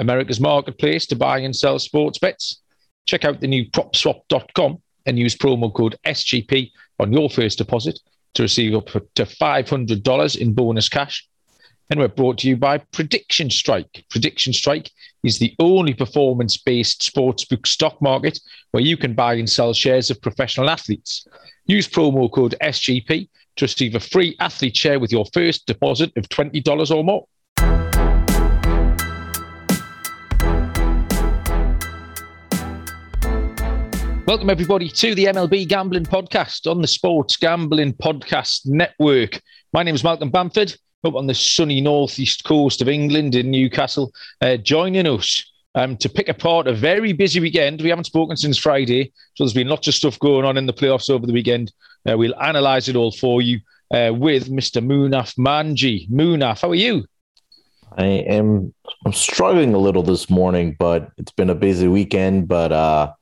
America's marketplace to buy and sell sports bets. Check out the new PropSwap.com and use promo code SGP on your first deposit to receive up to $500 in bonus cash. And we're brought to you by Prediction Strike. Prediction Strike is the only performance based sportsbook stock market where you can buy and sell shares of professional athletes. Use promo code SGP to receive a free athlete share with your first deposit of $20 or more. Welcome, everybody, to the MLB Gambling Podcast on the Sports Gambling Podcast Network. My name is Malcolm Bamford, up on the sunny northeast coast of England in Newcastle, uh, joining us um, to pick apart a very busy weekend. We haven't spoken since Friday, so there's been lots of stuff going on in the playoffs over the weekend. Uh, we'll analyse it all for you uh, with Mr. Munaf Manji. Munaf, how are you? I am I'm struggling a little this morning, but it's been a busy weekend. But uh,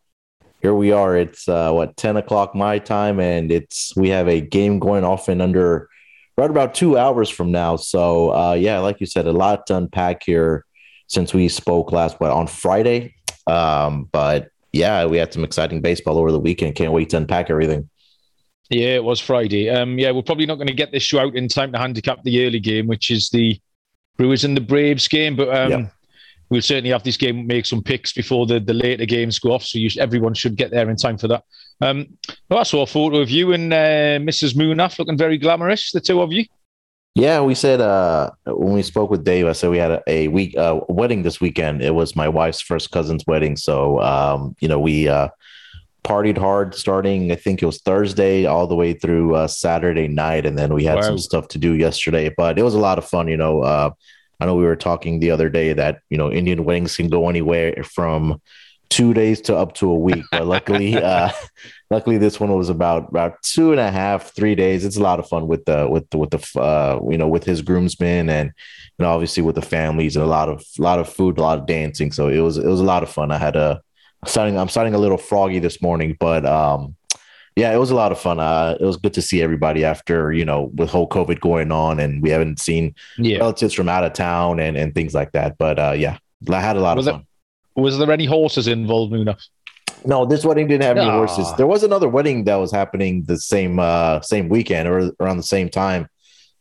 here we are. It's uh, what 10 o'clock my time, and it's we have a game going off in under right about two hours from now. So uh, yeah, like you said, a lot to unpack here since we spoke last what on Friday. Um, but yeah, we had some exciting baseball over the weekend. Can't wait to unpack everything. Yeah, it was Friday. Um, yeah, we're probably not going to get this show out in time to handicap the early game, which is the Brewers and the Braves game. But um, yep we'll certainly have this game make some picks before the, the later games go off. So you, everyone should get there in time for that. Um, well, I saw a photo of you and uh, Mrs. Munaf looking very glamorous, the two of you. Yeah, we said uh, when we spoke with Dave, I said we had a, a week uh, wedding this weekend. It was my wife's first cousin's wedding, so um, you know we uh, partied hard starting. I think it was Thursday all the way through uh, Saturday night, and then we had wow. some stuff to do yesterday. But it was a lot of fun. You know, uh, I know we were talking the other day that you know Indian weddings can go anywhere from two days to up to a week, but luckily, uh, luckily this one was about about two and a half, three days. It's a lot of fun with the with the with the uh, you know with his groomsmen and and obviously with the families and a lot of a lot of food, a lot of dancing. So it was it was a lot of fun. I had a I'm starting I'm starting a little froggy this morning, but um yeah, it was a lot of fun. Uh, it was good to see everybody after you know with whole COVID going on, and we haven't seen yeah. relatives from out of town and and things like that. But uh, yeah, I had a lot was of fun. was there any horses involved, Muna? No, this wedding didn't have any horses. There was another wedding that was happening the same uh, same weekend or around the same time,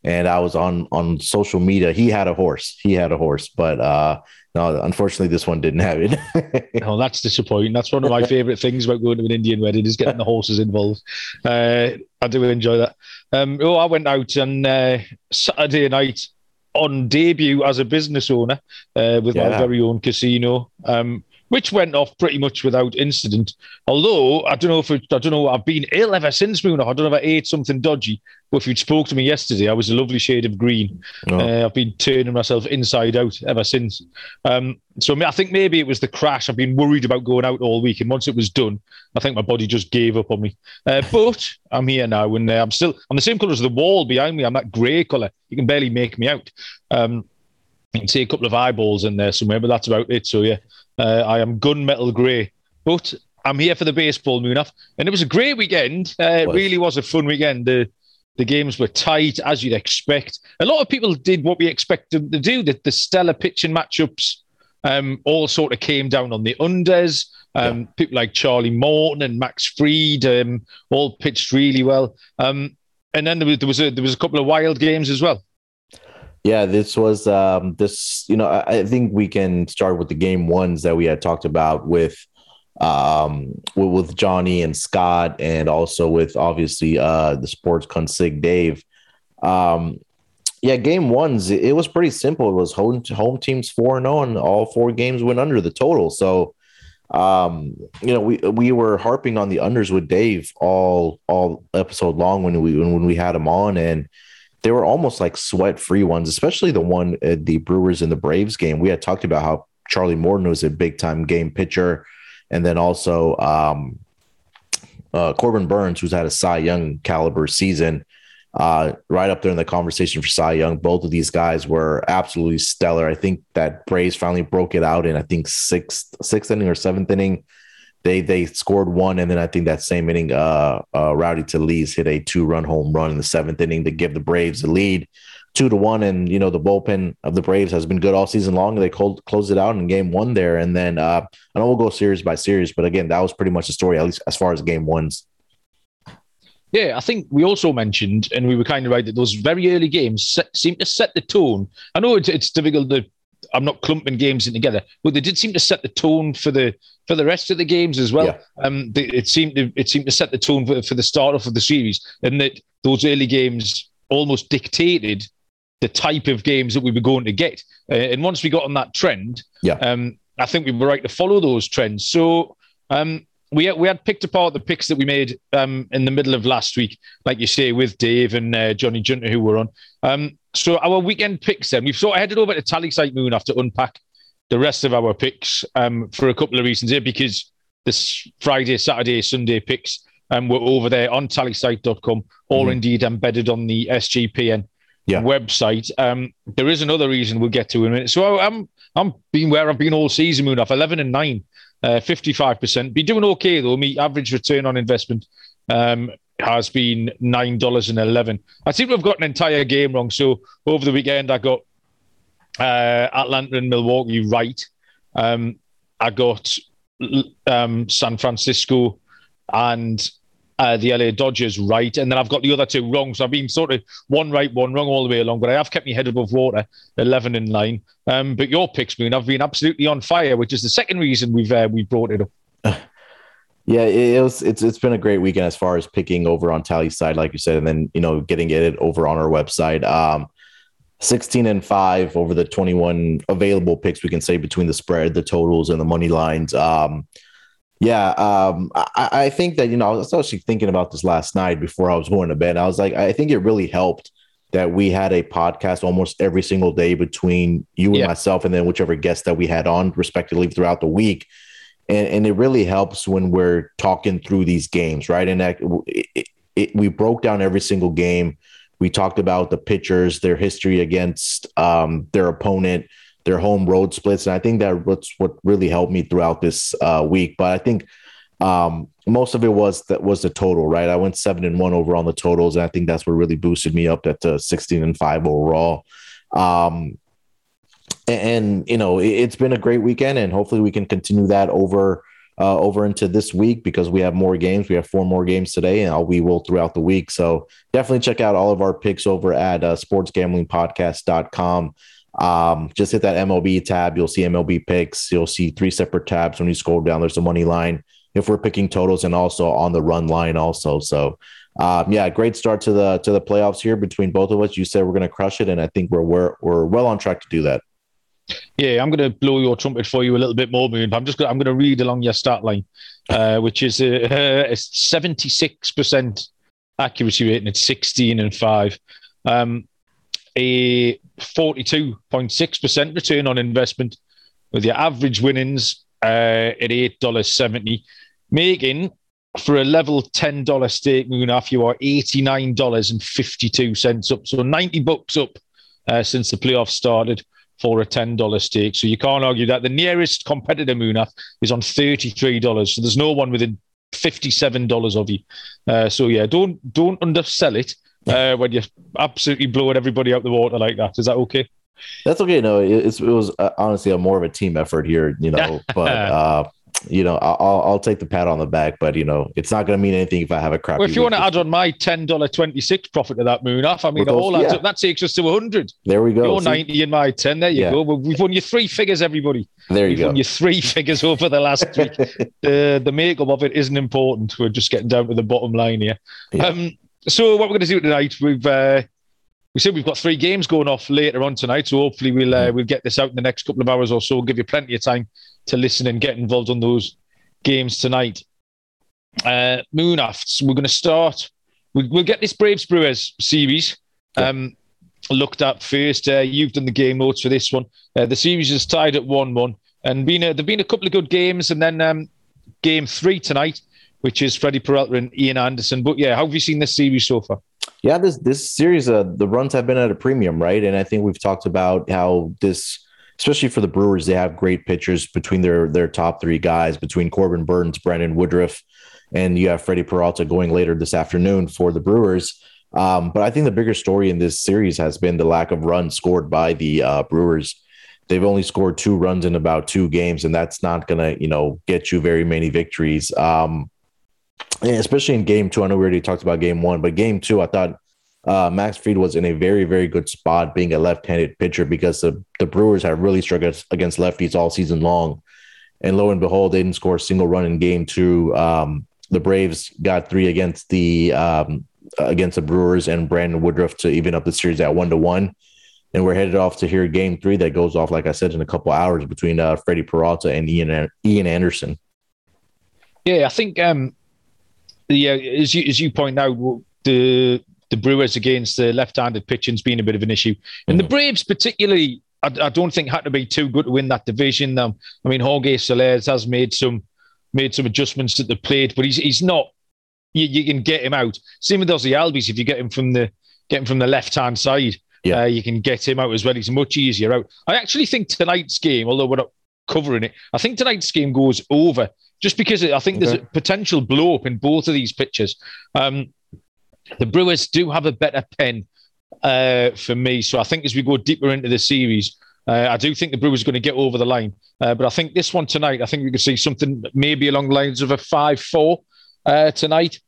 and I was on on social media. He had a horse. He had a horse, but uh, no, unfortunately, this one didn't have it. oh, that's disappointing. That's one of my favorite things about going to an Indian wedding is getting the horses involved. Uh, I do enjoy that. Um, oh, I went out on uh, Saturday night on debut as a business owner uh, with yeah. my very own casino. Um, which went off pretty much without incident. Although I don't know if it, I don't know I've been ill ever since Moon. I don't know if I ate something dodgy. But if you'd spoke to me yesterday, I was a lovely shade of green. Oh. Uh, I've been turning myself inside out ever since. Um, so I think maybe it was the crash. I've been worried about going out all week, and once it was done, I think my body just gave up on me. Uh, but I'm here now, and uh, I'm still I'm the same colour as the wall behind me. I'm that grey colour. You can barely make me out. Um, you can see a couple of eyeballs in there somewhere, but that's about it. So yeah, uh, I am gunmetal grey, but I'm here for the baseball, Munaf. And it was a great weekend. Uh, it really was a fun weekend. The the games were tight, as you'd expect. A lot of people did what we expected them to do. That the stellar pitching matchups um, all sort of came down on the unders. Um, yeah. People like Charlie Morton and Max Fried um, all pitched really well. Um, and then there was, there was a there was a couple of wild games as well. Yeah, this was um, this. You know, I, I, think we can start with the game ones that we had talked about with um with, with Johnny and Scott, and also with obviously uh the sports consig Dave. Um, yeah, game ones it, was pretty simple. It was home home teams four and zero, oh, and all four games went under the total. So um you know we we were harping on the unders with dave all all episode long when we when, when we had him on and they were almost like sweat free ones, especially the one the Brewers and the Braves game. We had talked about how Charlie Morton, was a big time game pitcher, and then also um, uh, Corbin Burnes, who's had a Cy Young caliber season, uh, right up there in the conversation for Cy Young. Both of these guys were absolutely stellar. I think that Braves finally broke it out in I think sixth sixth inning or seventh inning. They they scored one, and then I think that same inning, uh, uh, Rowdy Tellez hit a two run home run in the seventh inning to give the Braves the lead two to one. And you know the bullpen of the Braves has been good all season long. They closed closed it out in game one there, and then uh, I know we'll go series by series, but again, that was pretty much the story, at least as far as game ones. Yeah, I think we also mentioned, and we were kind of right that those very early games set, seem to set the tone. I know it's, it's difficult to. I'm not clumping games in together, but they did seem to set the tone for the for the rest of the games as well. Yeah. Um, they, it seemed to it seemed to set the tone for, for the start off of the series, and that those early games almost dictated the type of games that we were going to get. Uh, and once we got on that trend, yeah, um, I think we were right to follow those trends. So um, we we had picked apart the picks that we made um, in the middle of last week, like you say, with Dave and uh, Johnny Junter who were on. Um, so our weekend picks, then we've sort of headed over to Tallysight Moon after unpack the rest of our picks um, for a couple of reasons here, because this Friday, Saturday, Sunday picks um, were over there on tallysight.com or mm-hmm. indeed embedded on the SGPN yeah. website. Um, there is another reason we'll get to in a minute. So I'm I'm being where I've been all season, Munaf 11 and 9, uh, 55%. Be doing okay though. Me average return on investment um, has been nine dollars and eleven. I to have got an entire game wrong. So over the weekend, I got uh, Atlanta and Milwaukee right. Um, I got um, San Francisco and uh, the LA Dodgers right, and then I've got the other two wrong. So I've been sort of one right, one wrong all the way along, but I have kept my head above water, eleven and nine. Um, but your picks, Moon, I've been absolutely on fire, which is the second reason we've uh, we brought it up. Yeah, it was. It's it's been a great weekend as far as picking over on Tallysight, like you said, and then you know getting it over on our website. Um, 16 and 5 over the 21 available picks we can say between the spread the totals and the money lines um, yeah, um, I, I, think that you know I was actually thinking about this last night before I was going to bed. I was like, I think it really helped that we had a podcast almost every single day between you and yeah. myself, and then whichever guest that we had on, respectively, throughout the week. And, and it really helps when we're talking through these games, right? And that, it, it, we broke down every single game. We talked about the pitchers, their history against um, their opponent their home road splits. And I think that what's what really helped me throughout this uh, week. But I think um, most of it was that was the total, right? I went seven and one over on the totals, and I think that's what really boosted me up at the 16 and five overall. Um, and, and you know, it, has been a great weekend, and hopefully we can continue that over. Uh, over into this week because we have more games. We have four more games today, and we will throughout the week. So definitely check out all of our picks over at uh, sportsgamblingpodcast.com. Um, just hit that MLB tab. You'll see MLB picks. You'll see three separate tabs. When you scroll down, there's a money line if we're picking totals and also on the run line also. So um, yeah, great start to the to the playoffs here between both of us. You said we're going to crush it, and I think we're we're we're well on track to do that. Yeah, I'm going to blow your trumpet for you a little bit more, Moon. I'm just gonna, I'm going to read along your start line, uh, which is a, 76% accuracy rate and it's 16 and five. Um, a 42.6% return on investment with your average winnings uh, at $8.70, making for a level $10 stake Munaf you are $89.52 up. So 90 bucks up uh, since the playoffs started for a $10 stake. So you can't argue that. The nearest competitor Munaf is on $33. So there's no one within $57 of you. Uh, so yeah, don't don't undersell it uh, when you're absolutely blowing everybody out the water like that. Is that okay? That's okay. No, it, it was uh, honestly a more of a team effort here, you know. but uh, you know, I'll I'll take the pat on the back, but you know, it's not going to mean anything if I have a crap. Well, if you want to add on my ten dollar twenty six profit to that Munaf, I mean, all yeah. that takes us to hundred. There we go. Your ninety and my ten. There you yeah. go. We've won you three figures, everybody. There you We've go. Won you three figures over the last week. the the makeup of it isn't important. We're just getting down to the bottom line here. Yeah. Um, so what we're going to do tonight, we've uh, we said we've got three games going off later on tonight, so hopefully we'll uh, we'll get this out in the next couple of hours or so. We'll give you plenty of time to listen and get involved on those games tonight. Uh, Moonafts, we're going to start. We'll, we'll get this Braves Brewers series um, looked at first. Uh, you've done the game notes for this one. Uh, the series is tied at one-one. and been a, there've been a couple of good games, and then um, game three tonight, which is Freddie Peralta and Ian Anderson. But yeah, how have you seen this series so far? Yeah, this this series, uh, the runs have been at a premium, right? And I think we've talked about how this, especially for the Brewers, they have great pitchers between their their top three guys, between Corbin Burnes, Brandon Woodruff, and you have Freddie Peralta going later this afternoon for the Brewers. Um, but I think the bigger story in this series has been the lack of runs scored by the uh, Brewers. They've only scored two runs in about two games, and that's not going to, you know, get you very many victories. Um, especially in game two. I know we already talked about game one, but game two, I thought uh, Max Fried was in a very, very good spot being a left-handed pitcher because the, the Brewers have really struggled against lefties all season long. And lo and behold, they didn't score a single run in game two. Um, the Braves got three against the um, against the Brewers and Brandon Woodruff to even up the series at one to one. And we're headed off to here game three that goes off, like I said, in a couple hours between uh, Freddie Peralta and Ian Ian Anderson. Yeah, I think um, uh, as you as you point out, the the Brewers against the left-handed pitching's been a bit of an issue, and mm-hmm. the Braves particularly. I, I, don't think had to be too good to win that division. Um, I mean, Jorge Soler has made some made some adjustments at the plate, but he's he's not. You, you can get him out. Same with Ozzie Albies. If you get him from the get him from the left hand side, yeah. Uh, you can get him out as well. He's much easier out. I actually think tonight's game, although we're not covering it, I think tonight's game goes over just because I think okay. there's a potential blow up in both of these pitches. Um, the Brewers do have a better pen uh, for me. So I think as we go deeper into the series, uh, I do think the Brewers are going to get over the line. Uh, but I think this one tonight, I think we could see something maybe along the lines of a 5 4 uh, tonight.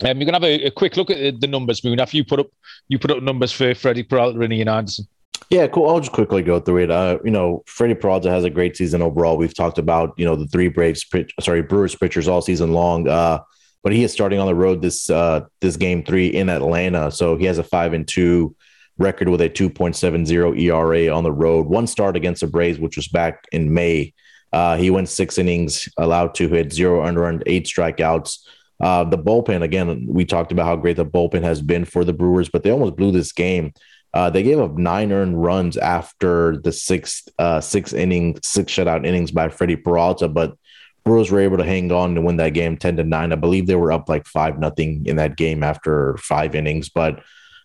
Um, you're gonna have a, a, quick look at the numbers, Moon. After you put up you put up numbers for Freddie Peralta and Ian Anderson. Yeah, cool. I'll just quickly go through it. Uh, you know, Freddie Peralta has a great season overall. We've talked about you know the three Braves, pitch, sorry, Brewers pitchers all season long. Uh, but he is starting on the road this uh, this game three in Atlanta, so he has a five and two record with a 2.70 ERA on the road. One start against the Braves, which was back in May. Uh, he went six innings, allowed two hits, zero under eight strikeouts. Uh, the bullpen, again, we talked about how great the bullpen has been for the Brewers, but they almost blew this game. Uh, they gave up nine earned runs after the sixth uh, six inning, six shutout innings by Freddie Peralta, but Brewers were able to hang on to win that game ten to nine. I believe they were up like five nothing in that game after five innings. But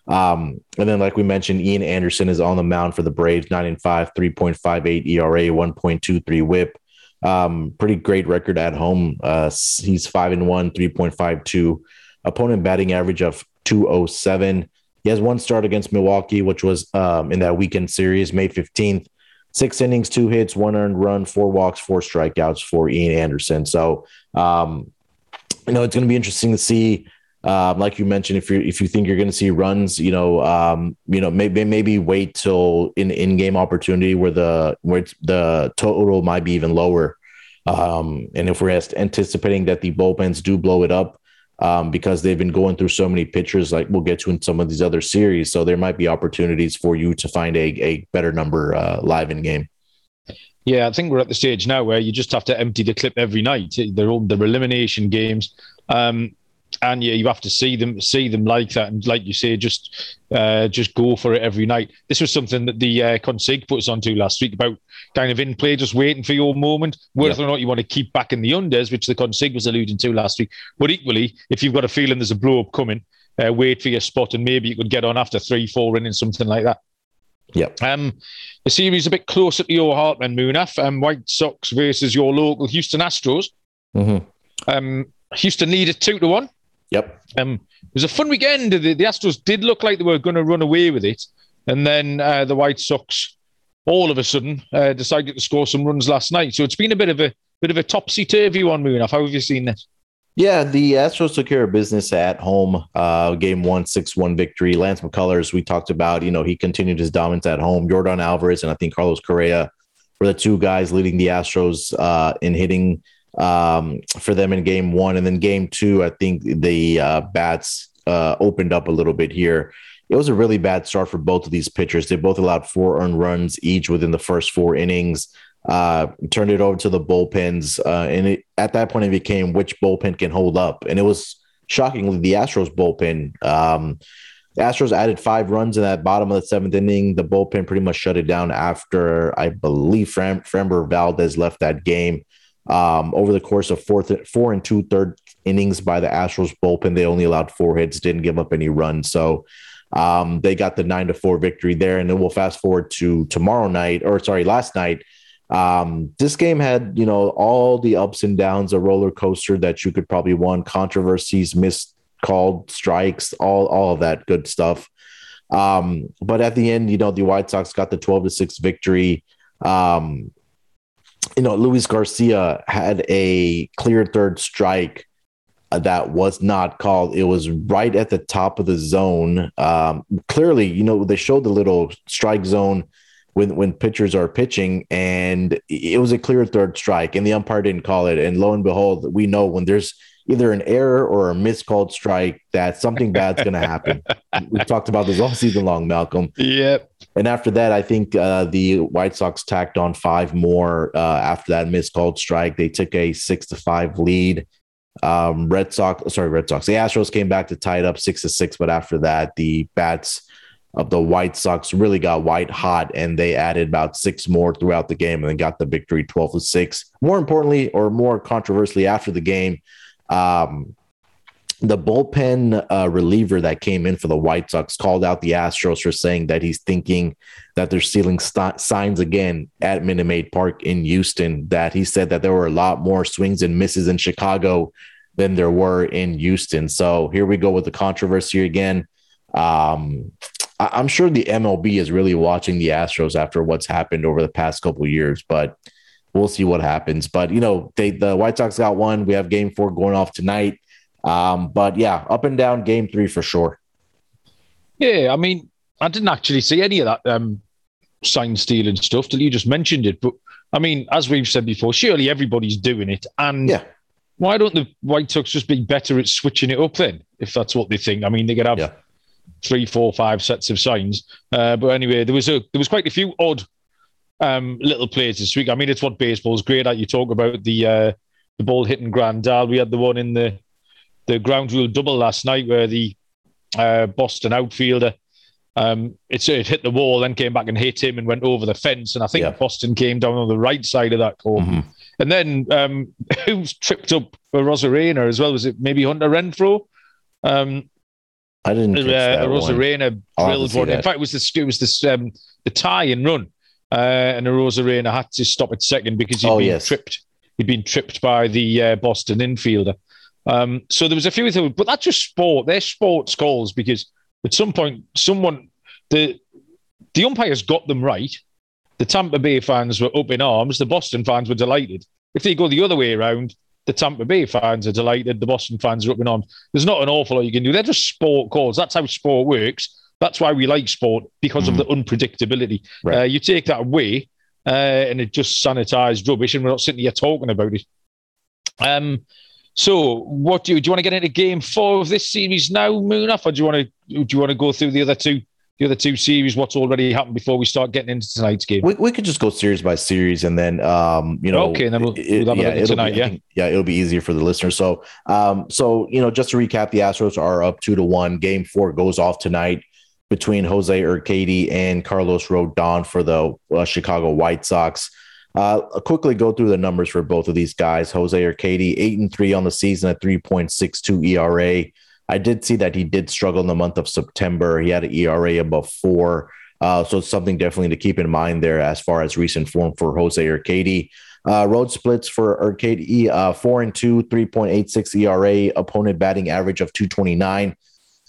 um, and then, like we mentioned, Ian Anderson is on the mound for the Braves, nine and five, 3.58 ERA, 1.23 whip. Um, pretty great record at home. Uh, he's five and one, 3.52. Opponent batting average of 207. He has one start against Milwaukee, which was um, in that weekend series, May 15th. Six innings, two hits, one earned run, four walks, four strikeouts for Ian Anderson. So, um, you know, it's going to be interesting to see. Um, like you mentioned, if you if you think you're going to see runs, you know, um, you know, maybe maybe wait till in in game opportunity where the where the total might be even lower. Um, and if we're anticipating that the bullpens do blow it up, um, because they've been going through so many pitchers, like we'll get to in some of these other series. So there might be opportunities for you to find a, a better number uh, live in game. Yeah, I think we're at the stage now where you just have to empty the clip every night. They're all they're elimination games. Um, and yeah, you have to see them see them like that, and like you say, just uh, just go for it every night. This was something that the uh, consig put us onto last week about kind of in play, just waiting for your moment, whether yeah. or not you want to keep back in the unders, which the consig was alluding to last week. But equally, if you've got a feeling there's a blow up coming, uh, wait for your spot, and maybe you could get on after three, four innings, something like that. Yeah. Um, the series a bit closer to your heart, then Munaf. Um, White Sox versus your local Houston Astros. Mm-hmm. Um, Houston leaded two to one. Yep. Um, it was a fun weekend. The, the Astros did look like they were going to run away with it, and then uh, the White Sox, all of a sudden, uh, decided to score some runs last night. So it's been a bit of a bit of a topsy turvy one, Moon. How have you seen this? Yeah, the Astros took care of business at home. Uh, game one, six one victory. Lance McCullers, we talked about. You know, he continued his dominance at home. Jordan Alvarez and I think Carlos Correa were the two guys leading the Astros uh, in hitting um, for them in game one. And then game two, I think the uh, bats uh, opened up a little bit here. It was a really bad start for both of these pitchers. They both allowed four earned runs each within the first four innings. Uh, turned it over to the bullpens, uh, and it, at that point, it became which bullpen can hold up. And it was shockingly the Astros bullpen. Um, Astros added five runs in that bottom of the seventh inning. The bullpen pretty much shut it down after I believe Fram- Framber Valdez left that game. Um, over the course of fourth, four and two third innings by the Astros bullpen, they only allowed four hits, didn't give up any runs. So um, they got the nine to four victory there. And then we'll fast forward to tomorrow night, or sorry, last night. Um, this game had, you know, all the ups and downs, a roller coaster that you could probably want, controversies, missed called strikes, all all of that good stuff. Um, but at the end, you know, the White Sox got the 12 to 6 victory. Um, you know, Luis Garcia had a clear third strike uh, that was not called. It was right at the top of the zone. Um, clearly, you know, they showed the little strike zone when when pitchers are pitching, and it was a clear third strike, and the umpire didn't call it. And lo and behold, we know when there's either an error or a miscalled strike that something bad's going to happen. We've talked about this all season long, Malcolm. Yep. And after that, I think uh, the White Sox tacked on five more uh, after that miscalled strike. They took a six to five lead. Um, Red Sox, sorry, Red Sox. The Astros came back to tie it up six to six, but after that, the bats of the White Sox really got white hot, and they added about six more throughout the game, and then got the victory, twelve to six. More importantly, or more controversially, after the game, um, the bullpen uh, reliever that came in for the White Sox called out the Astros for saying that he's thinking that they're stealing st- signs again at Minute Maid Park in Houston. That he said that there were a lot more swings and misses in Chicago than there were in Houston. So here we go with the controversy again. Um, I- am sure the MLB is really watching the Astros after what's happened over the past couple years, but we'll see what happens. But you know, they the White Sox got one. We have Game Four going off tonight. Um, but yeah, up and down Game Three for sure. Yeah, I mean, I didn't actually see any of that um, sign stealing stuff till you just mentioned it. But I mean, as we've said before, surely everybody's doing it, and yeah. Why don't the White Sox just be better at switching it up then, if that's what they think? I mean, they could have yeah. three, four, five sets of signs. Uh, but anyway, there was a there was quite a few odd um, little plays this week. I mean, it's what baseball's great at. You talk about the uh, the ball hitting Grandal. We had the one in the the ground rule double last night where the uh, Boston outfielder um, it, it hit the wall, then came back and hit him and went over the fence. And I think yeah. Boston came down on the right side of that court. Mm-hmm. And then um, who's tripped up Arozarena as well? Was it maybe Hunter Renfroe? Um, I didn't. Uh, Arozarena drilled one. In fact, it was the it was this um, the tie and run uh, and Arozarena had to stop at second because he'd oh, been yes. tripped. He'd been tripped by the uh, Boston infielder. Um, so there was a few things, but that's just sport. They're sports calls because at some point, someone the the umpires got them right. The Tampa Bay fans were up in arms. The Boston fans were delighted. If they go the other way around, the Tampa Bay fans are delighted. The Boston fans are up in arms. There's not an awful lot you can do. They're just sport calls. That's how sport works. That's why we like sport because mm. of the mm. unpredictability. Right. Uh, you take that away, uh, and it just sanitized rubbish, and we're not sitting here talking about it. Um, so, what do you do? You want to get into game four of this series now, Munaf, or do you want to do you want to go through the other two? The other two series, what's already happened before we start getting into tonight's game? We, we could just go series by series, and then um, you know, okay, and then we'll, it, we'll yeah, tonight. Be, yeah, think, yeah, it'll be easier for the listeners. So, um, so you know, just to recap, the Astros are up two to one. Game four goes off tonight between Jose Urquidy and Carlos Rodon for the uh, Chicago White Sox. Uh, I'll quickly go through the numbers for both of these guys. Jose Urquidy, eight and three on the season at 3.62 ERA. I did see that he did struggle in the month of September. He had an ERA above four. Uh, so it's something definitely to keep in mind there as far as recent form for Jose Urquidy. Uh, road splits for Urquidy, uh, four and two, 3.86 ERA, opponent batting average of 229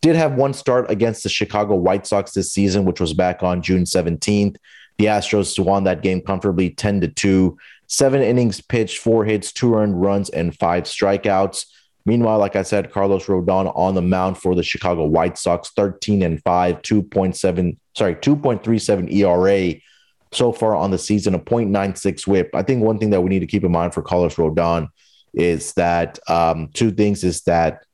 did have one start against the Chicago White Sox this season, which was back on June 17th. The Astros won that game comfortably 10 to 2. Seven innings pitched, four hits, two earned runs, and five strikeouts. Meanwhile, like I said, Carlos Rodon on the mound for the Chicago White Sox, 13 and 5, 2.7, sorry, 2.37 ERA so far on the season, a 0.96 whip. I think one thing that we need to keep in mind for Carlos Rodon is that um, two things is that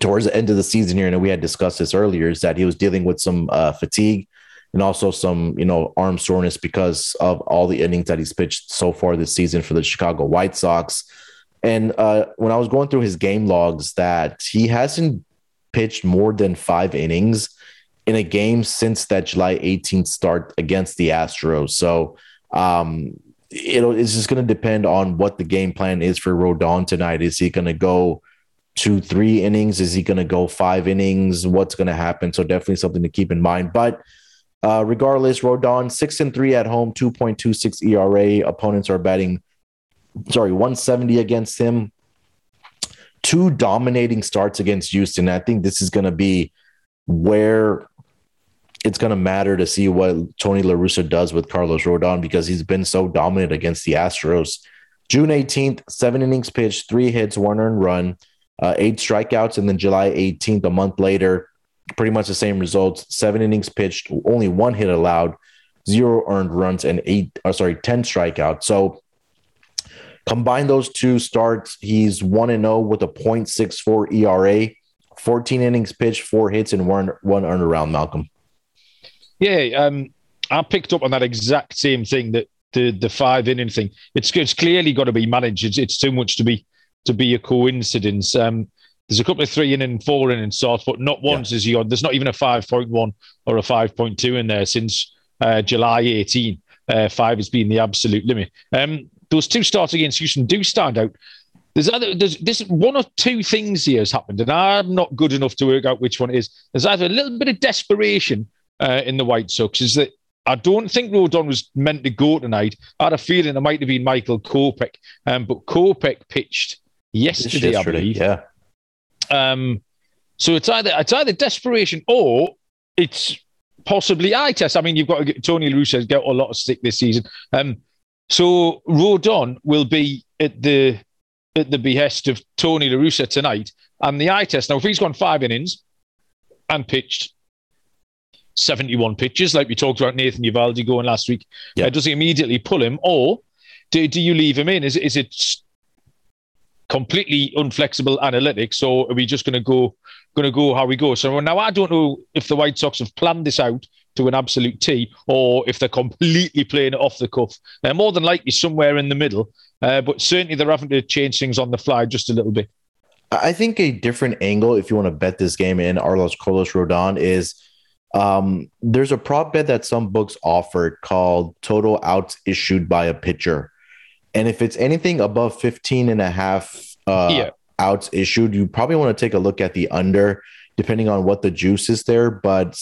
towards the end of the season here, and we had discussed this earlier, is that he was dealing with some uh, fatigue and also some, you know, arm soreness because of all the innings that he's pitched so far this season for the Chicago White Sox. And uh, when I was going through his game logs, that he hasn't pitched more than five innings in a game since that July 18th start against the Astros. So um, it's just going to depend on what the game plan is for Rodon tonight. Is he going to go two, three innings? Is he going to go five innings? What's going to happen? So definitely something to keep in mind. But uh, regardless, Rodon six and three at home, 2.26 ERA. Opponents are batting, sorry, 170 against him. Two dominating starts against Houston. I think this is going to be where it's going to matter to see what Tony La Russa does with Carlos Rodon because he's been so dominant against the Astros. June 18th, seven innings pitched, three hits, one earned run, uh, eight strikeouts. And then July 18th, a month later, pretty much the same results seven innings pitched, only one hit allowed, zero earned runs, and eight, oh, sorry, 10 strikeouts. So combine those two starts, he's 1 and 0 with a 0.64 ERA, 14 innings pitched, four hits, and one, one earned around, Malcolm. Yeah, um, I picked up on that exact same thing that the the five inning thing. It's it's clearly got to be managed. It's, it's too much to be to be a coincidence. Um, there's a couple of three inning, four inning starts, but not once yeah. is he on. There's not even a five point one or a five point two in there since uh, July 18. Uh, five has been the absolute limit. Um, those two starts against Houston do stand out. There's other there's this one or two things here has happened, and I'm not good enough to work out which one it is. There's either a little bit of desperation uh, in the White Sox is that I don't think Rodon was meant to go tonight. I had a feeling it might have been Michael Kopech, um, but Kopech pitched yesterday, yesterday, I believe. Yeah. Um, so it's either it's either desperation or it's possibly eye test. I mean, you've got to get, Tony Russo got a lot of stick this season. Um, so Rodon will be at the at the behest of Tony La Russa tonight, and the eye test. Now, if he's gone five innings and pitched 71 pitches, like we talked about Nathan Eovaldi going last week. Yeah. Uh, does he immediately pull him, or do, do you leave him in? Is, is it completely unflexible analytics, or are we just going to go going to go how we go? So now I don't know if the White Sox have planned this out to an absolute T, or if they're completely playing it off the cuff. They're more than likely somewhere in the middle, uh, but certainly they're having to change things on the fly just a little bit. I think a different angle, if you want to bet this game in Arlos Colos Rodon, is um, there's a prop bet that some books offer called total outs issued by a pitcher. And if it's anything above 15 and a half uh, yeah. outs issued, you probably want to take a look at the under, depending on what the juice is there. But,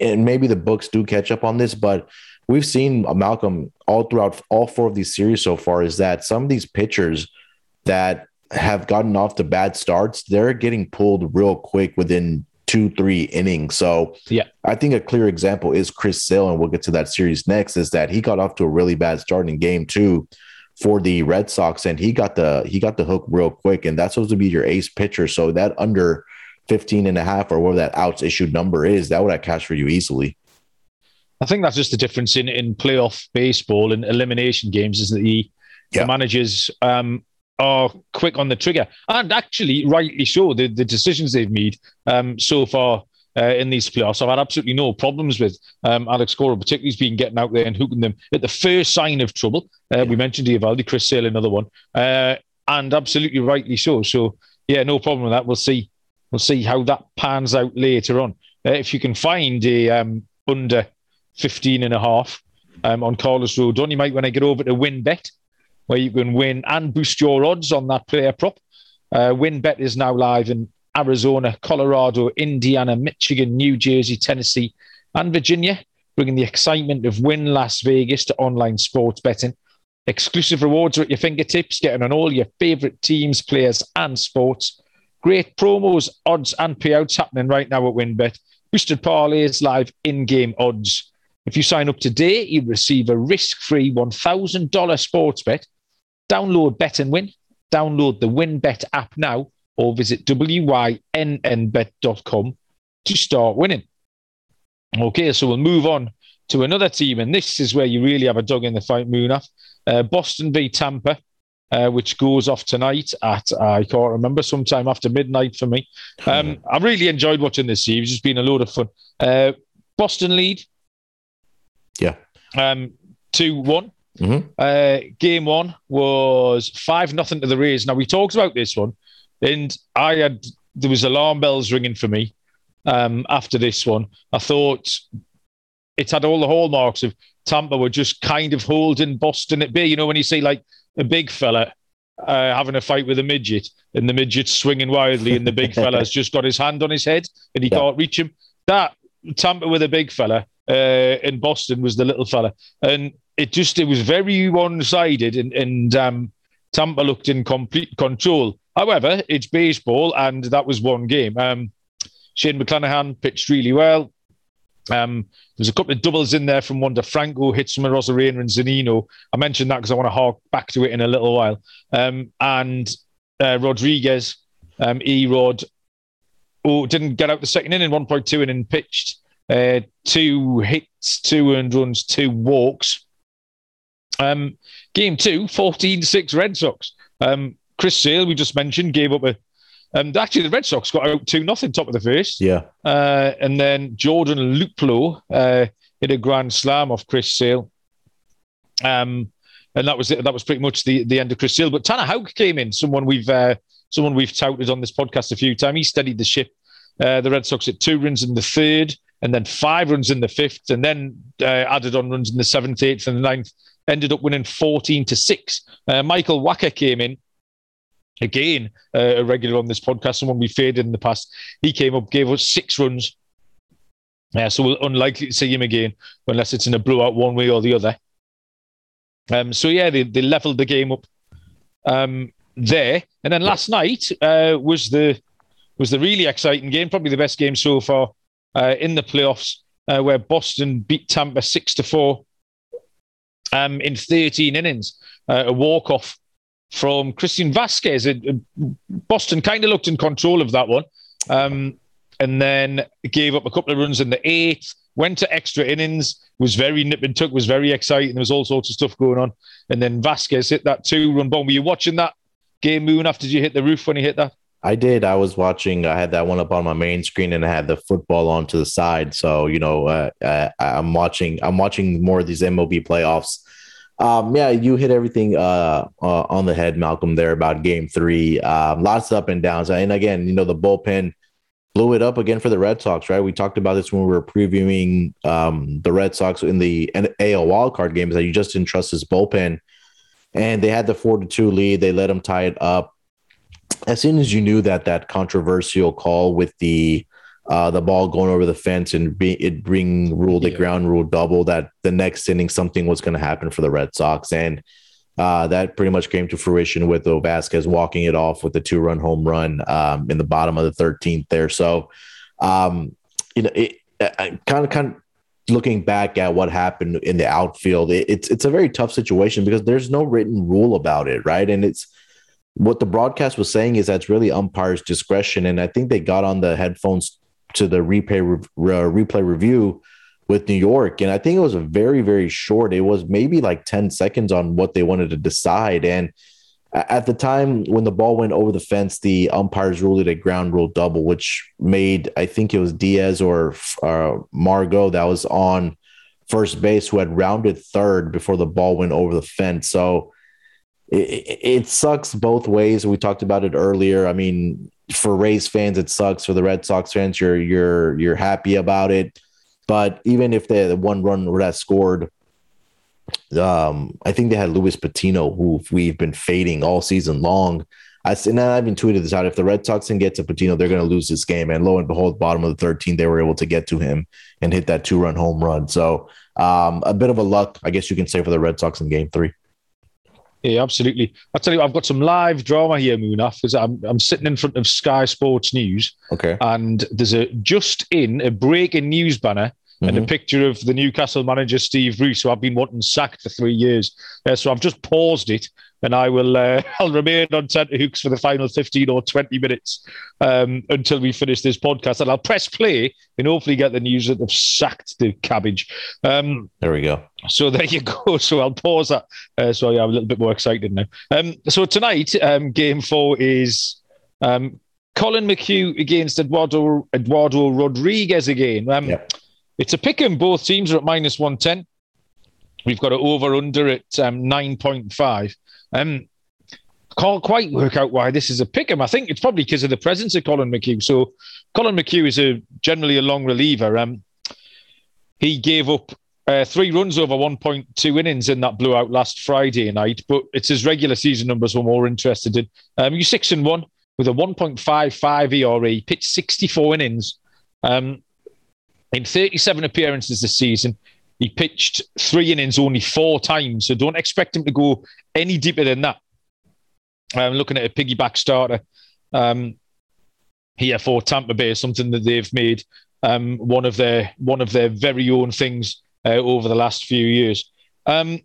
and maybe the books do catch up on this, but we've seen uh, Malcolm all throughout all four of these series so far is that some of these pitchers that have gotten off to bad starts, they're getting pulled real quick within two, three innings. So yeah, I think a clear example is Chris Sale, and we'll get to that series next, is that he got off to a really bad start in game two for the Red Sox, and he got the he got the hook real quick, and that's supposed to be your ace pitcher. So that under 15 and a half or whatever that outs issued number is, that would have cash for you easily. I think that's just the difference in, in playoff baseball and elimination games is that the, yeah. the managers um, are quick on the trigger, and actually, rightly so. The, the decisions they've made um, so far uh, in these playoffs, I've had absolutely no problems with. Um, Alex Cora, particularly, he's been getting out there and hooking them at the first sign of trouble. Uh, we mentioned Eovaldi, Chris Sale, another one, uh, and absolutely rightly so. So, yeah, no problem with that. We'll see. We'll see how that pans out later on. Uh, if you can find a um, under 15 and a half um, on Carlos Rodon, you might want to get over to WynnBET where you can win and boost your odds on that player prop. Uh, WynnBET is now live in Arizona, Colorado, Indiana, Michigan, New Jersey, Tennessee, and Virginia, bringing the excitement of Wynn Las Vegas to online sports betting. Exclusive rewards are at your fingertips, getting on all your favorite teams, players, and sports. Great promos, odds, and payouts happening right now at WynnBET. Boosted parlays, live in game odds. If you sign up today, you receive a risk free $1,000 sports bet Download Bet and Win. Download the WynnBET app now or visit wynnbet.com to start winning. Okay, so we'll move on to another team, and this is where you really have a dog in the fight, Munaf. Uh, Boston v Tampa, uh, which goes off tonight at, I can't remember, sometime after midnight for me. Um, I really enjoyed watching this series. It's been a load of fun. Uh, Boston lead. Yeah. Um, 2 1. Mm-hmm. Uh, game one was five nothing to the Rays. Now we talked about this one, and I had there was alarm bells ringing for me um, after this one. I thought it had all the hallmarks of Tampa were just kind of holding Boston at bay. You know, when you see like a big fella uh, having a fight with a midget and the midget swinging wildly and the big fella's just got his hand on his head and he yeah. can't reach him. That Tampa with a big fella uh, in Boston was the little fella. And it just, it was very one sided and, and um, Tampa looked in complete control. However, it's baseball and that was one game. Um, Shane McClanahan pitched really well. Um, there's a couple of doubles in there from Wander Franco, hit some of Arozarena and Zunino. I mentioned that because I want to hark back to it in a little while. Um, and uh, Rodriguez, um, E-Rod, who didn't get out the second inning, 1.2 inning pitched. Uh, two hits, two earned runs, two walks. Um, game two, 14 6 Red Sox. Um, Chris Sale, we just mentioned, gave up a um, actually, the Red Sox got out 2 nothing top of the first. Yeah. Uh, and then Jordan Luplow uh, hit a grand slam off Chris Sale. Um, and that was it. That was pretty much the, the end of Chris Sale. But Tanner Houck came in, someone we've uh, someone we've touted on this podcast a few times. He steadied the ship. Uh, the Red Sox at two runs in the third, and then five runs in the fifth, and then uh, added on runs in the seventh, eighth, and the ninth. Ended up winning 14 to 6. Uh, Michael Wacha came in again, uh, a regular on this podcast, someone we faded in the past. He came up, gave us six runs. Yeah, so we're unlikely to see him again unless it's in a blowout one way or the other. Um, so yeah, they, they leveled the game up um, there, and then last night uh, was the was the really exciting game, probably the best game so far uh, in the playoffs, uh, where Boston beat Tampa six to four um, in 13 innings, uh, a walk off from Christian Vazquez. Boston kind of looked in control of that one. Um, and then gave up a couple of runs in the eighth, went to extra innings, was very nip and tuck, was very exciting. There was all sorts of stuff going on. And then Vazquez hit that two run bomb. Were you watching that game, Moon, after you hit the roof when he hit that? I did. I was watching. I had that one up on my main screen, and I had the football on to the side. So you know, uh, uh, I'm watching. I'm watching more of these MLB playoffs um, yeah, you hit everything uh, uh, on the head, Malcolm. There about Game Three. Um, lots of up and downs, and again, you know, the bullpen blew it up again for the Red Sox. Right? We talked about this when we were previewing um, the Red Sox in the AL wildcard games that you just didn't trust his bullpen, and they had the four to two lead. They let them tie it up. As soon as you knew that that controversial call with the uh, the ball going over the fence and be, it being ruled a ground rule double that the next inning something was going to happen for the Red Sox. And uh, that pretty much came to fruition with Vazquez walking it off with a two run home run um, in the bottom of the 13th there. So, um, you know, it, kind of, kind of looking back at what happened in the outfield, it, it's, it's a very tough situation because there's no written rule about it. Right. And it's, what the broadcast was saying is that's really umpire's discretion. And I think they got on the headphones to the replay re- uh, replay review with New York, and I think it was a very very short. It was maybe like ten seconds on what they wanted to decide, and at the time when the ball went over the fence, the umpires ruled it a ground rule double, which made I think it was Diaz or uh, Margot that was on first base who had rounded third before the ball went over the fence. So it, it, sucks both ways. We talked about it earlier. I mean, for Rays fans, it sucks. For the Red Sox fans, you're you're you're happy about it. But even if the one run have scored, um, I think they had Luis Patino, who we've been fading all season long. I said, and I've been tweeted this out. If the Red Sox can get to Patino, they're going to lose this game. And lo and behold, bottom of the 13, they were able to get to him and hit that two run home run. So um, a bit of a luck, I guess you can say, for the Red Sox in Game Three. Yeah, absolutely. I tell you, I've got some live drama here, Munaf, because I'm I'm sitting in front of Sky Sports News. Okay. And there's a just in a breaking news banner mm-hmm. and a mm-hmm. picture of the Newcastle manager Steve Bruce, who I've been wanting sacked for three years. Uh, so I've just paused it and I will uh, I'll remain on hooks for the final 15 or 20 minutes um, until we finish this podcast. And I'll press play and hopefully get the news that they've sacked the cabbage. Um, there we go. So there you go. So I'll pause that. Uh, so yeah, I'm a little bit more excited now. Um, so tonight, um, game four is um, Collin McHugh against Eduardo Eduardo Rodriguez again. Um, yep. It's a pick pick 'em. Both teams are at minus 110. We've got an over under at um, 9.5. Um, can't quite work out why this is a pick 'em. I think it's probably because of the presence of Collin McHugh. So Collin McHugh is a generally a long reliever. Um, he gave up uh, three runs over 1.2 innings in that blowout last Friday night, but it's his regular season numbers we're more interested in. Um, you six and one with a 1.55 ERA, pitched 64 innings. Um, in 37 appearances this season, he pitched three innings only four times, so don't expect him to go any deeper than that. I'm looking at a piggyback starter um, here for Tampa Bay, something that they've made um, one of their one of their very own things uh, over the last few years. Um,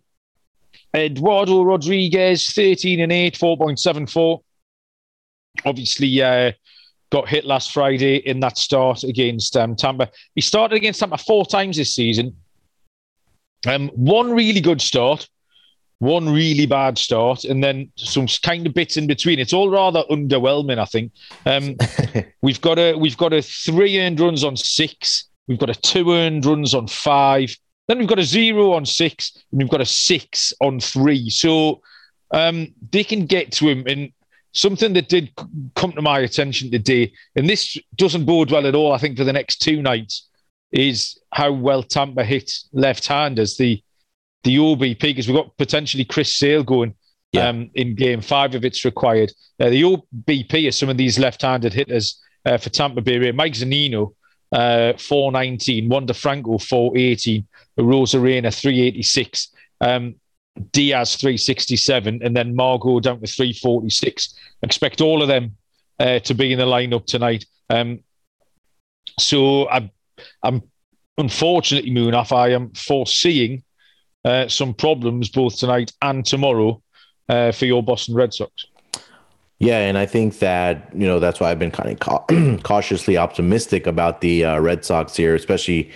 Eduardo Rodriguez, 13 and 8, 4.74. Obviously, uh, got hit last Friday in that start against um, Tampa. He started against Tampa four times this season. Um, one really good start, one really bad start, and then some kind of bits in between. It's all rather underwhelming, I think. Um, we've got a we've got a three earned runs on six. We've got a two earned runs on five. Then we've got a zero on six, and we've got a six on three. So um, they can get to him. And something that did come to my attention today, and this doesn't bode well at all, I think, for the next two nights, is how well Tampa hit left-handers. The the OBP because we've got potentially Chris Sale going yeah. um, in game five if it's required. Uh, the OBP is some of these left-handed hitters uh, for Tampa Bay. Mike Zunino, uh, 419, Wander Franco, 418, Arozarena, 386. Um, Diaz 367, and then Margot down to 346. Expect all of them uh, to be in the lineup tonight. Um, so I'm, I'm unfortunately, Munaf, I am foreseeing uh, some problems both tonight and tomorrow uh, for your Boston Red Sox. Yeah, and I think that you know that's why I've been kind of cautiously optimistic about the uh, Red Sox here, especially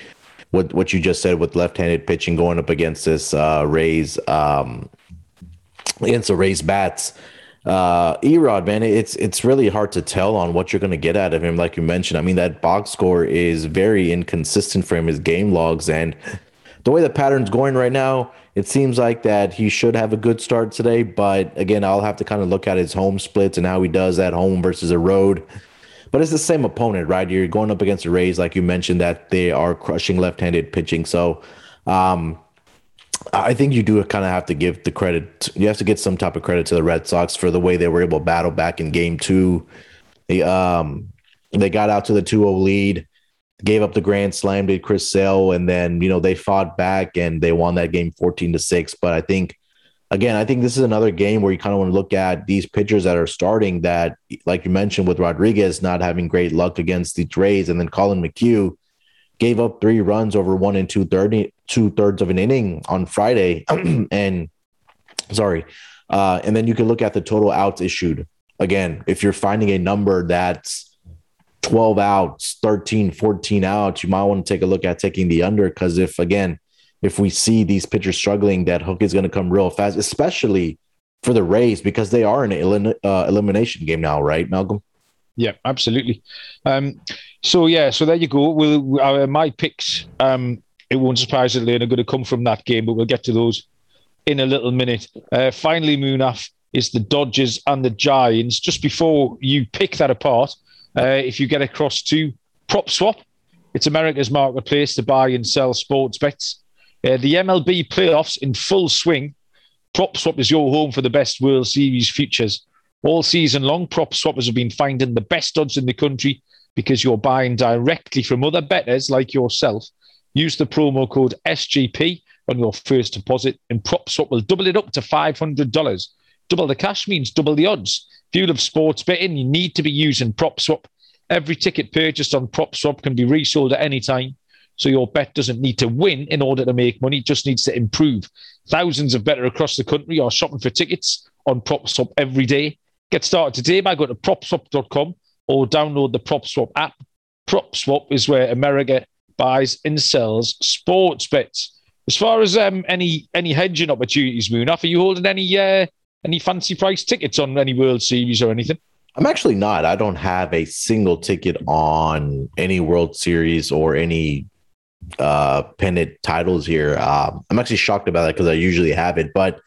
what what you just said with left-handed pitching going up against this uh, Rays um, against the Rays bats. Uh, Erod, man, it's it's really hard to tell on what you're going to get out of him. Like you mentioned, I mean that box score is very inconsistent for him. His game logs and the way the pattern's going right now, it seems like that he should have a good start today. But again, I'll have to kind of look at his home splits and how he does at home versus a road. But it's the same opponent, right? You're going up against the Rays, like you mentioned, that they are crushing left-handed pitching. So um, I think you do kind of have to give the credit. You have to get some type of credit to the Red Sox for the way they were able to battle back in Game Two. They um they got out to the 2-0 lead, gave up the grand slam to Chris Sale, and then you know they fought back and they won that game 14 to six. But I think again, I think this is another game where you kind of want to look at these pitchers that are starting that, like you mentioned, with Rodriguez not having great luck against the Rays, and then Collin McHugh gave up three runs over one and two thirty two thirds of an inning on Friday, and sorry, uh, and then you can look at the total outs issued. Again, if you're finding a number that's 12 outs, 13, 14 outs, you might want to take a look at taking the under because if again if we see these pitchers struggling, that hook is going to come real fast, especially for the Rays because they are in an uh, elimination game now, right, Malcolm? Yeah, absolutely. Um, so yeah, so there you go. We'll, uh, my picks. Um, it won't surprise you, are going to come from that game, but we'll get to those in a little minute. Uh, finally, Munaf is the Dodgers and the Giants. Just before you pick that apart, uh, if you get across to PropSwap, it's America's marketplace to buy and sell sports bets. Uh, the MLB playoffs in full swing. PropSwap is your home for the best World Series futures. All season long, prop swappers have been finding the best odds in the country because you're buying directly from other bettors like yourself. Use the promo code SGP on your first deposit, and PropSwap will double it up to $500. Double the cash means double the odds. If you love sports betting, you need to be using PropSwap. Every ticket purchased on PropSwap can be resold at any time so your bet doesn't need to win in order to make money, it just needs to improve. Thousands of bettors across the country are shopping for tickets on PropSwap every day. Get started today by going to propswap.com or download the PropSwap app. PropSwap is where America buys and sells sports bets. As far as um, any any hedging opportunities, Munaf, are you holding any uh, any fancy price tickets on any World Series or anything? I'm actually not. I don't have a single ticket on any World Series or any uh pennant titles here. Um, I'm actually shocked about that because I usually have it, but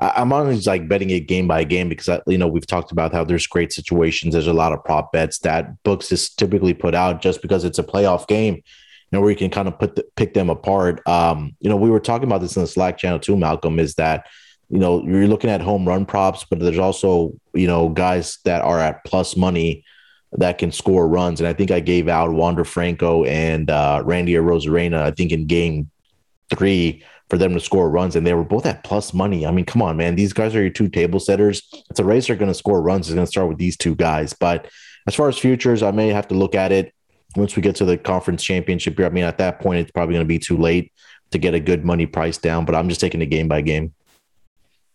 I, am always like betting it game by game because I, you know we've talked about how there's great situations. There's a lot of prop bets that books is typically put out just because it's a playoff game, and where you can kind of put the, pick them apart. Um, you know, we were talking about this in the Slack channel too, Malcolm. Is that you know you're looking at home run props, but there's also you know guys that are at plus money that can score runs, and I think I gave out Wander Franco and uh, Randy Arozarena. I think in game three for them to score runs, and they were both at plus money. I mean, come on, man. These guys are your two table setters. It's a race are going to score runs. It's going to start with these two guys. But as far as futures, I may have to look at it once we get to the conference championship here. I mean, at that point, it's probably going to be too late to get a good money price down. But I'm just taking it game by game.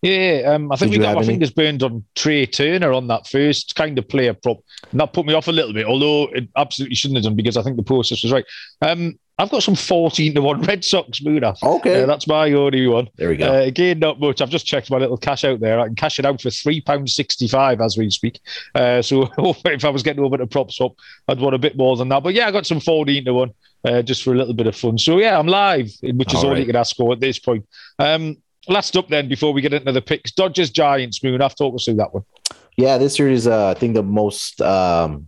Yeah, um, I think Did we got my any? fingers burned on Trea Turner on that first kind of player prop. And that put me off a little bit, although it absolutely shouldn't have done because I think the process was right. Um, I've got some 14 to 1 Red Sox Moona. Okay. Uh, that's my only one. There we go. Uh, again, not much. I've just checked my little cash out there. I can cash it out for £3.65 as we speak. Uh, so if I was getting over to PropSwap, I'd want a bit more than that. But yeah, I got some 14 to 1 uh, just for a little bit of fun. So yeah, I'm live, which is all, all right. you can ask for at this point. Um, last up then, before we get into the picks, Dodgers Giants Moon. I've talked us through that one. Yeah, this series, uh, I think the most. Um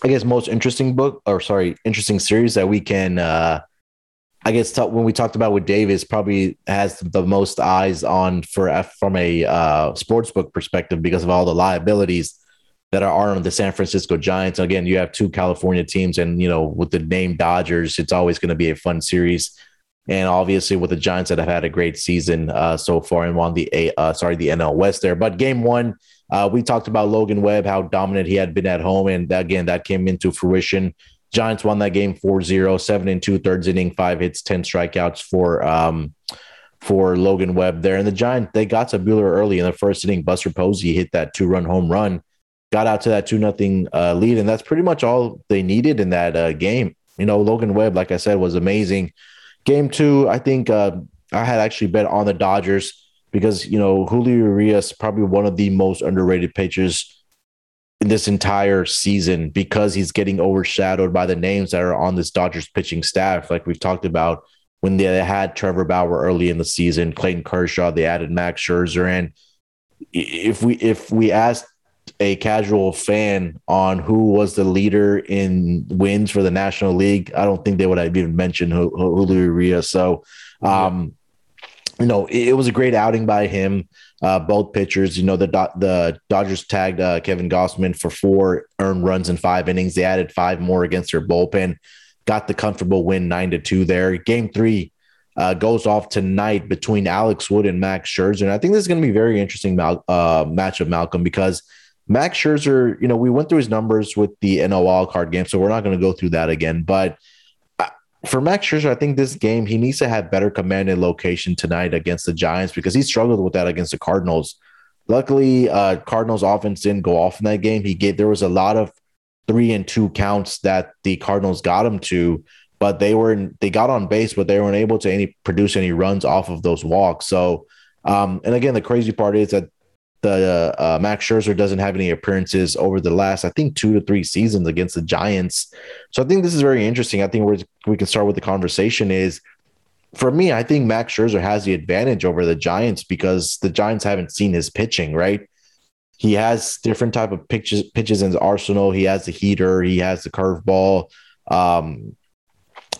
I guess most interesting book or sorry, interesting series that we can uh I guess when we talked about with Davis probably has the most eyes on for from a uh, sports book perspective because of all the liabilities that are on the San Francisco Giants. Again, you have two California teams, and you know with the name Dodgers, it's always going to be a fun series. And obviously with the Giants that have had a great season uh, so far and won the a uh, sorry the NL West there, but game one uh, we talked about Logan Webb, how dominant he had been at home. And again, that came into fruition. Giants won that game 4 0, 7 and 2, thirds inning, five hits, 10 strikeouts for um, for Logan Webb there. And the Giants, they got to Buehler early in the first inning. Buster Posey hit that two run home run, got out to that 2 nothing uh, lead. And that's pretty much all they needed in that uh, game. You know, Logan Webb, like I said, was amazing. Game two, I think uh, I had actually bet on the Dodgers because you know Julio Urias probably one of the most underrated pitchers in this entire season because he's getting overshadowed by the names that are on this Dodgers pitching staff. Like we've talked about when they had Trevor Bauer early in the season, Clayton Kershaw, they added Max Scherzer, and if we if we asked a casual fan on who was the leader in wins for the National League, I don't think they would have even mentioned Julio Urias. So. Um, you know, it, it, was a great outing by him. Uh, both pitchers, you know, the the Dodgers tagged uh, Kevin Gausman for four earned runs in five innings. They added five more against their bullpen, got the comfortable win nine to two there. Game three uh, goes off tonight between Alex Wood and Max Scherzer, and I think this is going to be very interesting Mal- uh, matchup, Malcolm, because Max Scherzer, you know, we went through his numbers with the NL card game, so we're not going to go through that again, but for Max Scherzer, I think this game he needs to have better command and location tonight against the Giants because he struggled with that against the Cardinals. Luckily, uh, Cardinals offense didn't go off in that game. He gave there was a lot of three and two counts that the Cardinals got him to, but they were they got on base, but they weren't able to any produce any runs off of those walks. So, um, and again, the crazy part is that the uh, uh, Max Scherzer doesn't have any appearances over the last, I think, two to three seasons against the Giants. So I think this is very interesting. I think we we can start with the conversation is for me, I think Max Scherzer has the advantage over the Giants because the Giants haven't seen his pitching, right? He has different type of pitches pitches in his arsenal. He has the heater, he has the curveball, um,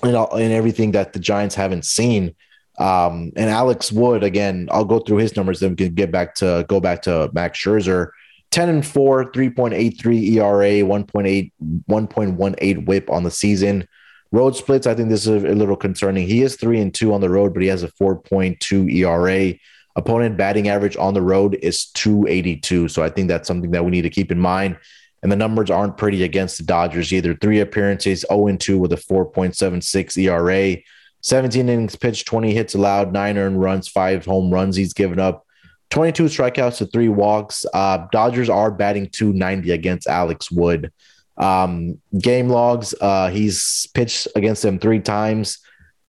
and, all, and everything that the Giants haven't seen. Um, and Alex Wood, again, I'll go through his numbers, then we can get back to go back to Max Scherzer. 10 and 4, 3.83 ERA, 1.8, 1.18 whip on the season. Road splits, I think this is a little concerning. He is 3 and 2 on the road, but he has a 4.2 ERA. Opponent batting average on the road is 282. So I think that's something that we need to keep in mind. And the numbers aren't pretty against the Dodgers either. Three appearances, 0 and 2 with a 4.76 ERA. 17 innings pitched, 20 hits allowed, nine earned runs, five home runs he's given up, 22 strikeouts to three walks. Uh, Dodgers are batting 290 against Alex Wood. Um, game logs, uh, he's pitched against them three times,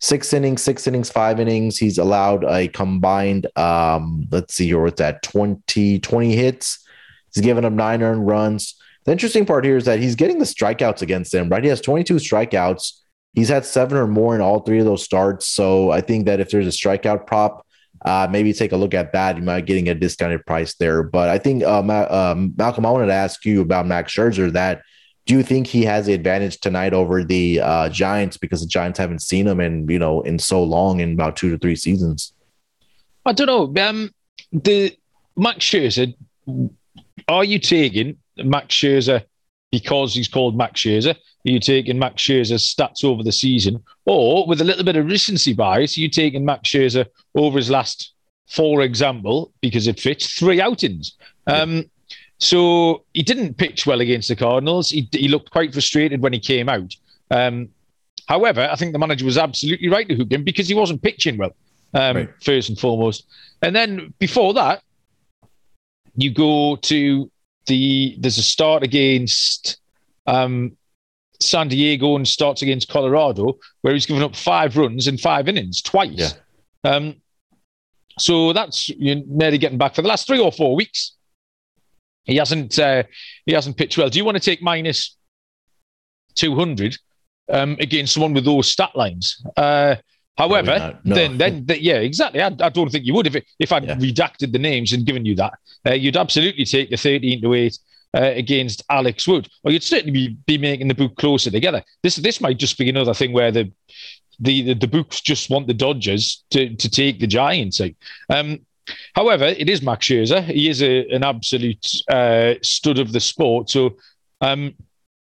six innings, six innings, five innings. He's allowed a combined, um, let's see here, what's that, 20, 20 hits. He's given up nine earned runs. The interesting part here is that he's getting the strikeouts against them, right? He has 22 strikeouts He's had seven or more in all three of those starts. So I think that if there's a strikeout prop uh, maybe take a look at that. You might getting a discounted price there. But I think uh, Ma- um, Malcolm, I wanted to ask you about Max Scherzer. That do you think he has the advantage tonight over the uh, Giants because the Giants haven't seen him in you know in so long in about two to three seasons? I don't know. Um, the Max Scherzer, are you taking Max Scherzer because he's called Max Scherzer? You taking Max Scherzer's stats over the season? Or with a little bit of recency bias, you taking Max Scherzer over his last, for example, because it fits, three outings? Um, so he didn't pitch well against the Cardinals. He, he looked quite frustrated when he came out. Um, however, I think the manager was absolutely right to hook him because he wasn't pitching well, um, right. first and foremost. And then before that, you go to the there's a start against um, San Diego and starts against Colorado, where he's given up five runs in five innings twice. Yeah. Um, so that's you nearly getting back for the last three or four weeks. He hasn't uh, he hasn't pitched well. Do you want to take minus two hundred um, against someone with those stat lines? Uh, however, no. then then the, yeah, exactly. I, I, don't think you would if it, if I'd yeah. redacted the names and given you that. Uh, you'd absolutely take the thirteen to eight uh, against Alex Wood, or you'd certainly be, be making the book closer together. This this might just be another thing where the the the, the books just want the Dodgers to to take the Giants. Um, however, it is Max Scherzer. He is a, an absolute uh, stud of the sport. So um,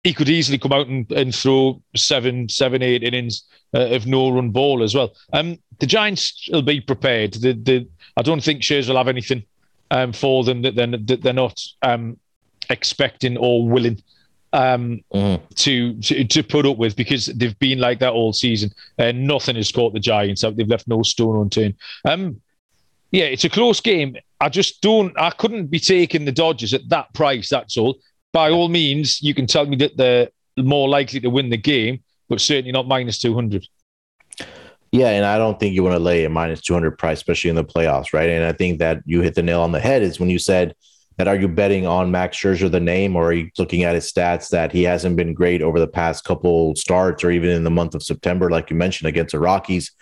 he could easily come out and, and throw seven, seven, eight innings uh, of no run ball as well. Um, the Giants will be prepared. The, the, I don't think Scherzer will have anything um, for them that they're, that they're not um, expecting or willing um, mm. to, to, to put up with because they've been like that all season and nothing has caught the Giants out. They've left no stone unturned. Um, yeah, it's a close game. I just don't. I couldn't be taking the Dodgers at that price. That's all. By all means, you can tell me that they're more likely to win the game, but certainly not minus two hundred. Yeah, and I don't think you want to lay a minus 200 price, especially in the playoffs, right? And I think that you hit the nail on the head is when you said that are you betting on Max Scherzer the name, or are you looking at his stats that he hasn't been great over the past couple starts, or even in the month of September, like you mentioned against the Rockies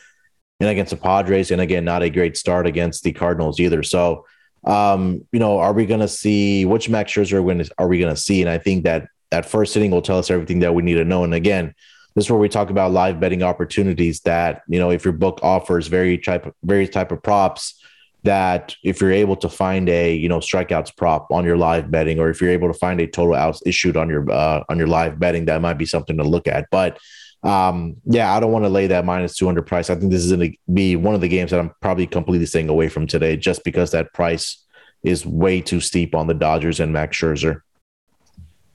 and against the Padres, and again, not a great start against the Cardinals either. So, um, you know, are we going to see which Max Scherzer are we going to see? And I think that that first inning will tell us everything that we need to know. And again, this is where we talk about live betting opportunities that you know if your book offers very type various type of props that if you're able to find a you know strikeouts prop on your live betting or if you're able to find a total outs issued on your uh, on your live betting that might be something to look at. But um yeah i don't want to lay that minus 200 price. I think this is going to be one of the games that i'm probably completely staying away from today just because that price is way too steep on the dodgers and max scherzer.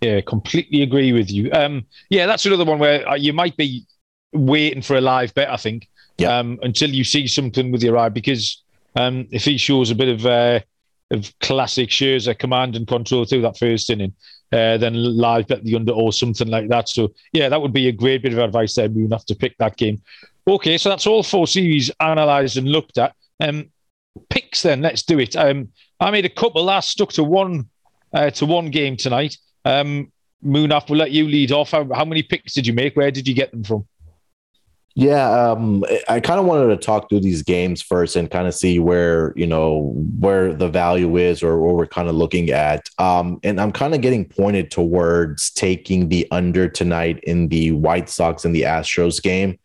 Yeah completely agree with you. Um yeah that's another one where uh, you might be waiting for a live bet i think. Yeah. um until you see something with your eye because um, if he shows a bit of uh, of classic Scherzer command and control through that first inning, uh, then live bet the under or something like that. So yeah, that would be a great bit of advice there, Moon, have to pick that game. Okay, so that's all four series analysed and looked at. Um, picks then, let's do it. Um, I made a couple last stuck to one uh, to one game tonight. Um, Munaf, we'll let you lead off. How, how many picks did you make? Where did you get them from? Yeah, um, I kind of wanted to talk through these games first and kind of see where you know where the value is or what we're kind of looking at. Um, and I'm kind of getting pointed towards taking the under tonight in the White Sox and the Astros game.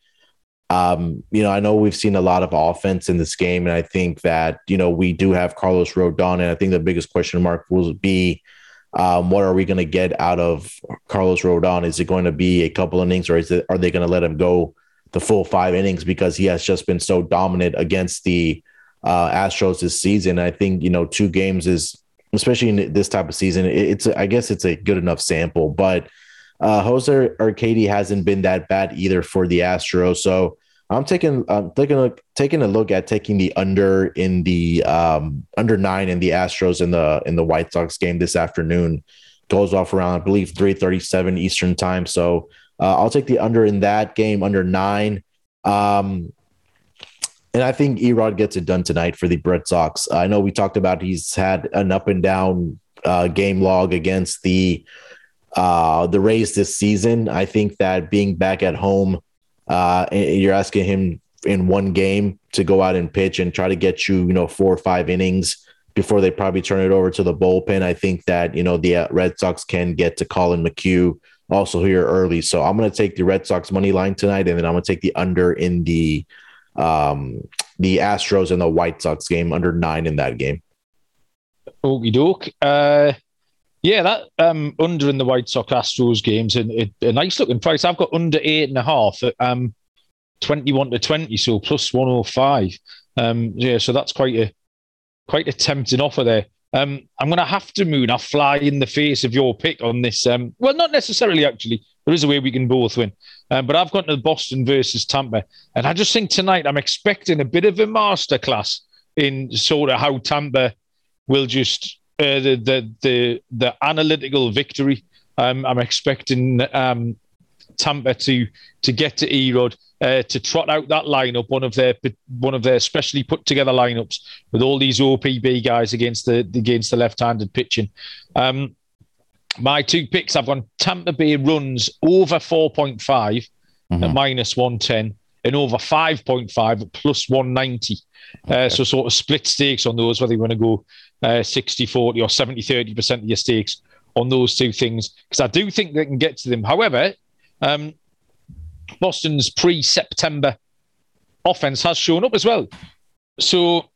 Um, you know, I know we've seen a lot of offense in this game, and I think that you know we do have Carlos Rodon, and I think the biggest question mark will be. Um, what are we going to get out of Carlos Rodon? Is it going to be a couple innings, or is it are they going to let him go the full five innings because he has just been so dominant against the uh, Astros this season. I think you know two games is especially in this type of season. It's I guess it's a good enough sample, but uh, Jose Urquidy hasn't been that bad either for the Astros. So I'm taking I'm taking a taking a look at taking the under in the um, under nine in the Astros in the in the White Sox game this afternoon. Goes off around I believe 3:37 Eastern time. So uh, I'll take the under in that game, under nine. Um, and I think Erod gets it done tonight for the Red Sox. I know we talked about he's had an up and down uh, game log against the uh, the Rays this season. I think that being back at home, uh, you're asking him in one game to go out and pitch and try to get you, you know, four or five innings before they probably turn it over to the bullpen. I think that, you know, the uh, Red Sox can get to Collin McHugh also here early. So I'm going to take the Red Sox money line tonight, and then I'm going to take the under in the um, the Astros and the White Sox game under nine in that game. Okie doke. Uh, yeah, that um, under in the White Sox Astros games and a, a, nice looking price. I've got under eight and a half at um, 21 to 20, so plus 105. Um, yeah, so that's quite a quite a tempting offer there. Um, I'm going to have to moon. I fly in the face of your pick on this. Um, well, not necessarily actually. There is a way we can both win, um, but I've got to Boston versus Tampa, and I just think tonight I'm expecting a bit of a masterclass in sort of how Tampa will just uh, the, the the the analytical victory. Um, I'm expecting um, Tampa to to get to Erod uh, to trot out that lineup, one of their one of their specially put together lineups with all these OPB guys against the against the left-handed pitching. Um, my two picks, I've gone Tampa Bay runs over 4.5 mm-hmm. at minus 110 and over 5.5 at plus 190. Okay. Uh, so sort of split stakes on those, whether you want to go uh, 60 40 or 70 30% of your stakes on those two things, because I do think they can get to them. However, um, Boston's pre September offense has shown up as well. So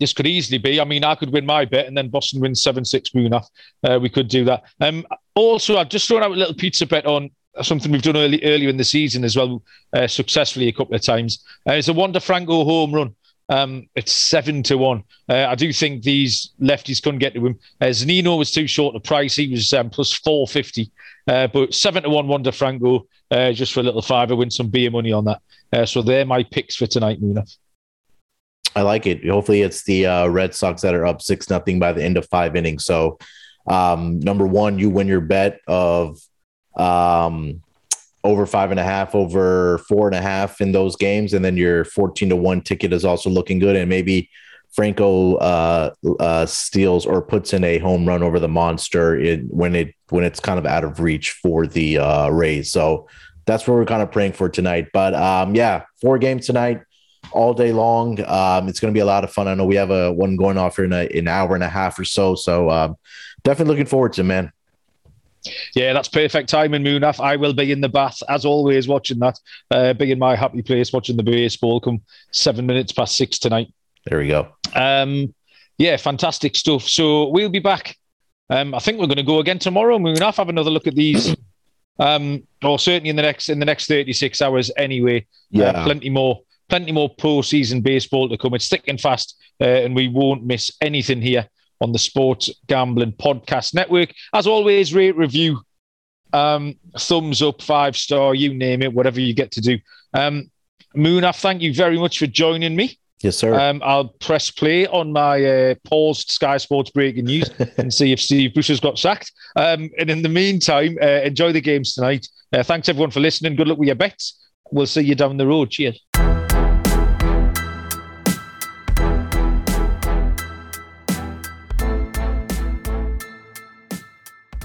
this could easily be. I mean, I could win my bet and then Boston wins 7 6 Munaf. Uh, we could do that. Um, also, I've just thrown out a little pizza bet on something we've done early, earlier in the season as well, uh, successfully a couple of times. Uh, it's a Wander Franco home run. Um, it's seven to one. Uh, I do think these lefties couldn't get to him. Uh, Nino was too short a price, he was um, plus four fifty. Uh, but seven to one, Wander Franco, uh, just for a little fiver, win some beer money on that. Uh, so they're my picks for tonight, Muna. I like it. Hopefully, it's the uh, Red Sox that are up six nothing by the end of five innings. So, um, number one, you win your bet of um, over five and a half, over four and a half in those games, and then your fourteen to one ticket is also looking good, and maybe Franco uh, uh, steals or puts in a home run over the monster in, when it when it's kind of out of reach for the uh, Rays. So that's what we're kind of praying for tonight. But um, yeah, four games tonight, all day long. Um, it's going to be a lot of fun. I know we have a one going off here in a, an hour and a half or so. So um, definitely looking forward to it, man. Yeah, that's perfect timing, Munaf. I will be in the bath as always, watching that. Uh, be in my happy place, watching the baseball come seven minutes past six tonight. There we go. Um, yeah, fantastic stuff. So we'll be back. Um, I think we're going to go again tomorrow. Munaf, have another look at these. Um, or certainly in the next in the next thirty six hours. Anyway, uh, yeah, uh, plenty more plenty more postseason baseball to come. It's thick and fast, uh, and we won't miss anything here on the Sports Gambling Podcast Network. As always, rate, review, um, thumbs up, five star, you name it, whatever you get to do. Um, Munaf, thank you very much for joining me. Yes, sir. Um, I'll press play on my uh, paused Sky Sports breaking news and see if Steve Bruce has got sacked. Um, and in the meantime, uh, enjoy the games tonight. Uh, thanks everyone for listening. Good luck with your bets. We'll see you down the road. Cheers.